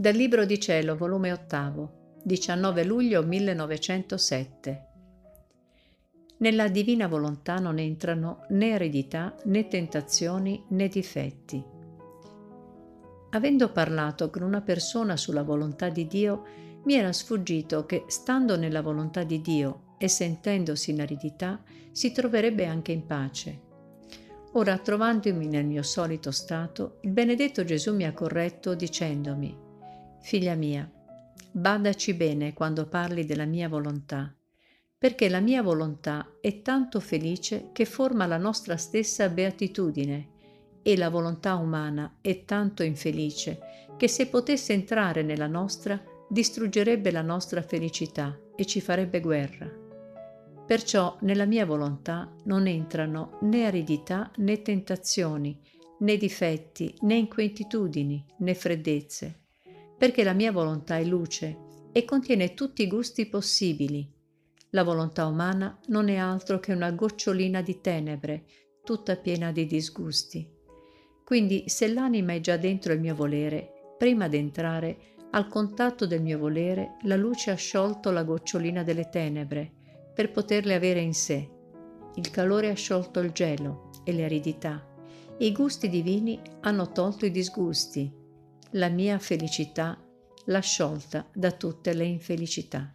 Dal Libro di Cielo, volume 8, 19 luglio 1907. Nella divina volontà non entrano né eredità, né tentazioni, né difetti. Avendo parlato con una persona sulla volontà di Dio, mi era sfuggito che, stando nella volontà di Dio e sentendosi in aridità, si troverebbe anche in pace. Ora, trovandomi nel mio solito stato, il benedetto Gesù mi ha corretto dicendomi, Figlia mia, badaci bene quando parli della mia volontà, perché la mia volontà è tanto felice che forma la nostra stessa beatitudine e la volontà umana è tanto infelice che se potesse entrare nella nostra distruggerebbe la nostra felicità e ci farebbe guerra. Perciò nella mia volontà non entrano né aridità né tentazioni, né difetti, né inquietudini, né freddezze perché la mia volontà è luce e contiene tutti i gusti possibili. La volontà umana non è altro che una gocciolina di tenebre, tutta piena di disgusti. Quindi se l'anima è già dentro il mio volere, prima d'entrare, al contatto del mio volere, la luce ha sciolto la gocciolina delle tenebre per poterle avere in sé. Il calore ha sciolto il gelo e le aridità. I gusti divini hanno tolto i disgusti la mia felicità l'ha sciolta da tutte le infelicità.